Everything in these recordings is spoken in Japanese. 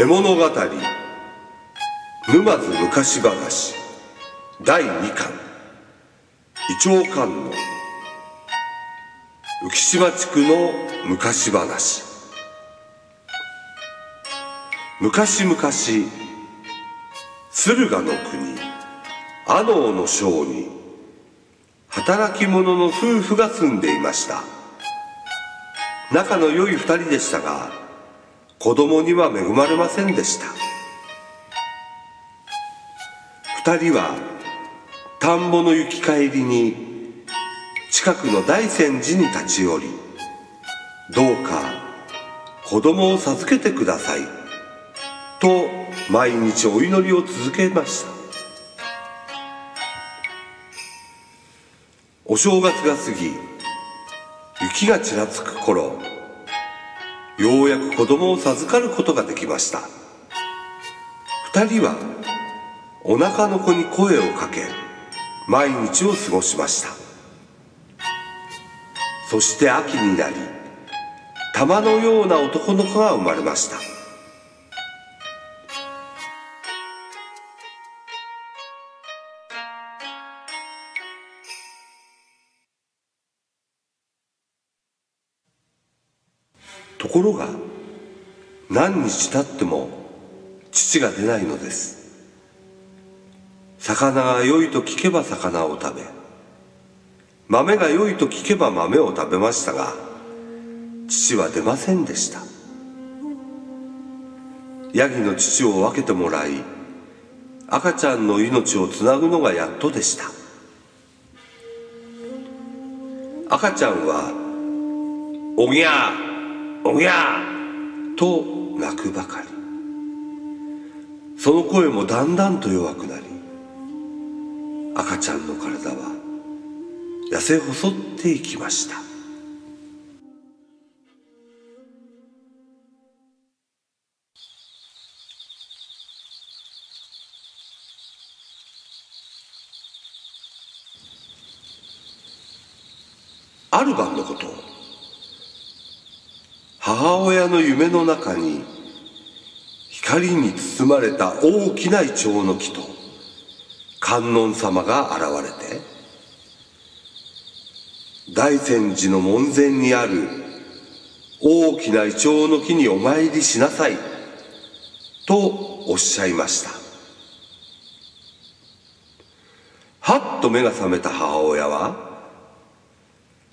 絵物語沼津昔話第2巻。イチョウ観音浮島地区の昔話。昔々駿河の国阿能の省に働き者の夫婦が住んでいました。仲の良い二人でしたが子供には恵まれませんでした。二人は田んぼの行き帰りに近くの大泉寺に立ち寄りどうか子供を授けてくださいと毎日お祈りを続けました。お正月が過ぎ雪がちらつく頃ようやく子供を授かることができました。2人はお腹の子に声をかけ毎日を過ごしました。そして秋になり玉のような男の子が生まれました。ところが何日経っても父が出ないのです。魚が良いと聞けば魚を食べ豆が良いと聞けば豆を食べましたが父は出ませんでした。ヤギの父を分けてもらい赤ちゃんの命をつなぐのがやっとでした。赤ちゃんは「おぎゃーおぎゃー」と泣くばかり。その声もだんだんと弱くなり赤ちゃんの体は痩せ細っていきました。ある晩のこと母親の夢の中に光に包まれた大きなイチョウの木と観音様が現れて大泉寺の門前にある大きなイチョウの木にお参りしなさいとおっしゃいました。はっと目が覚めた母親は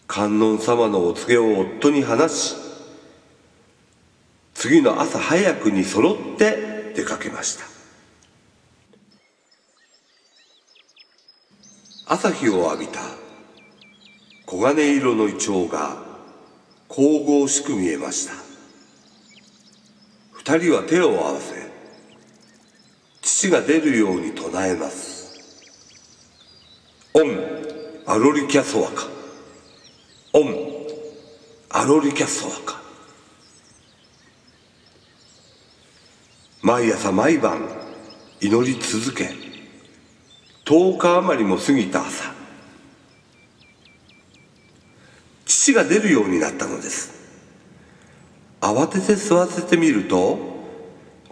観音様のお告げを夫に話し次の朝早くに揃って出かけました。朝日を浴びた。黄金色のイチョウが神々しく見えました。二人は手を合わせ父が出るように唱えますオンアロリキャソワカオンアロリキャソワカ毎朝毎晩祈り続け10日余りも過ぎた朝父が出るようになったのです。慌てて吸わせてみると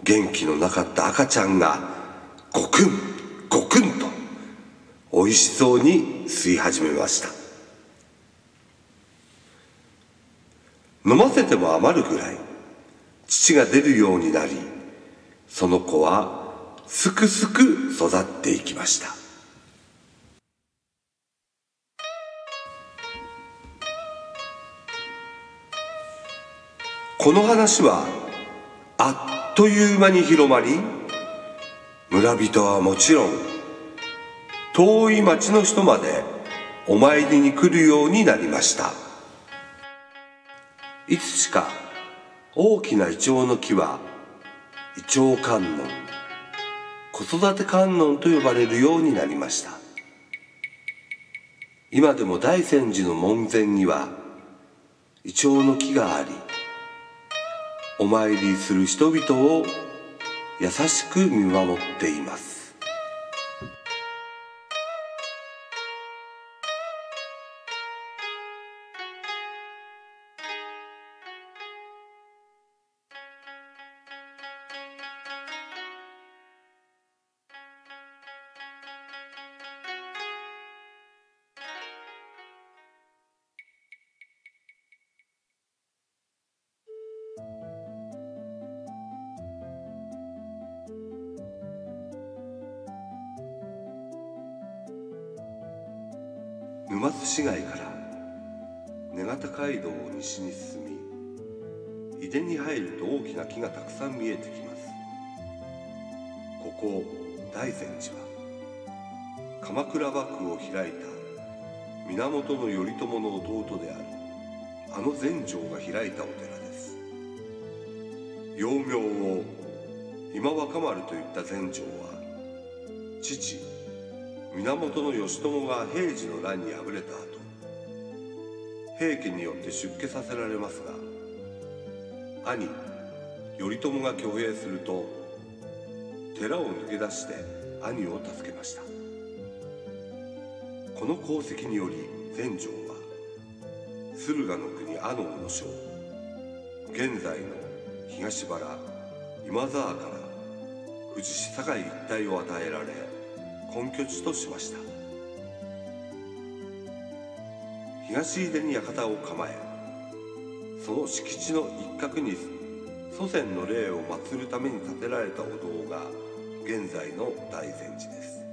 元気のなかった赤ちゃんがゴクンゴクンと美味しそうに吸い始めました。飲ませても余るぐらい父が出るようになりその子はすくすく育っていきました。この話はあっという間に広まり村人はもちろん遠い町の人までお参りに来るようになりました。いつしか大きなイチョウの木は胃腸観音。子育て観音と呼ばれるようになりました。今でも大泉寺の門前にはイチョウの木がありお参りする人々を優しく見守っています。沼津市街から根形街道を西に進み井出に入ると大きな木がたくさん見えてきます。ここ大善寺は鎌倉幕府を開いた源頼朝の弟であるあの全成が開いたお寺です。幼名を今若丸といった全成は父源義朝が平治の乱に敗れた後平家によって出家させられますが兄頼朝が挙兵すると寺を抜け出して兄を助けました。この功績により全成は駿河の国阿能の将現在の東原今沢から富士市境一帯を与えられ根拠地としました。東出に館を構えその敷地の一角に祖先の霊を祀るために建てられたお堂が現在の大善寺です。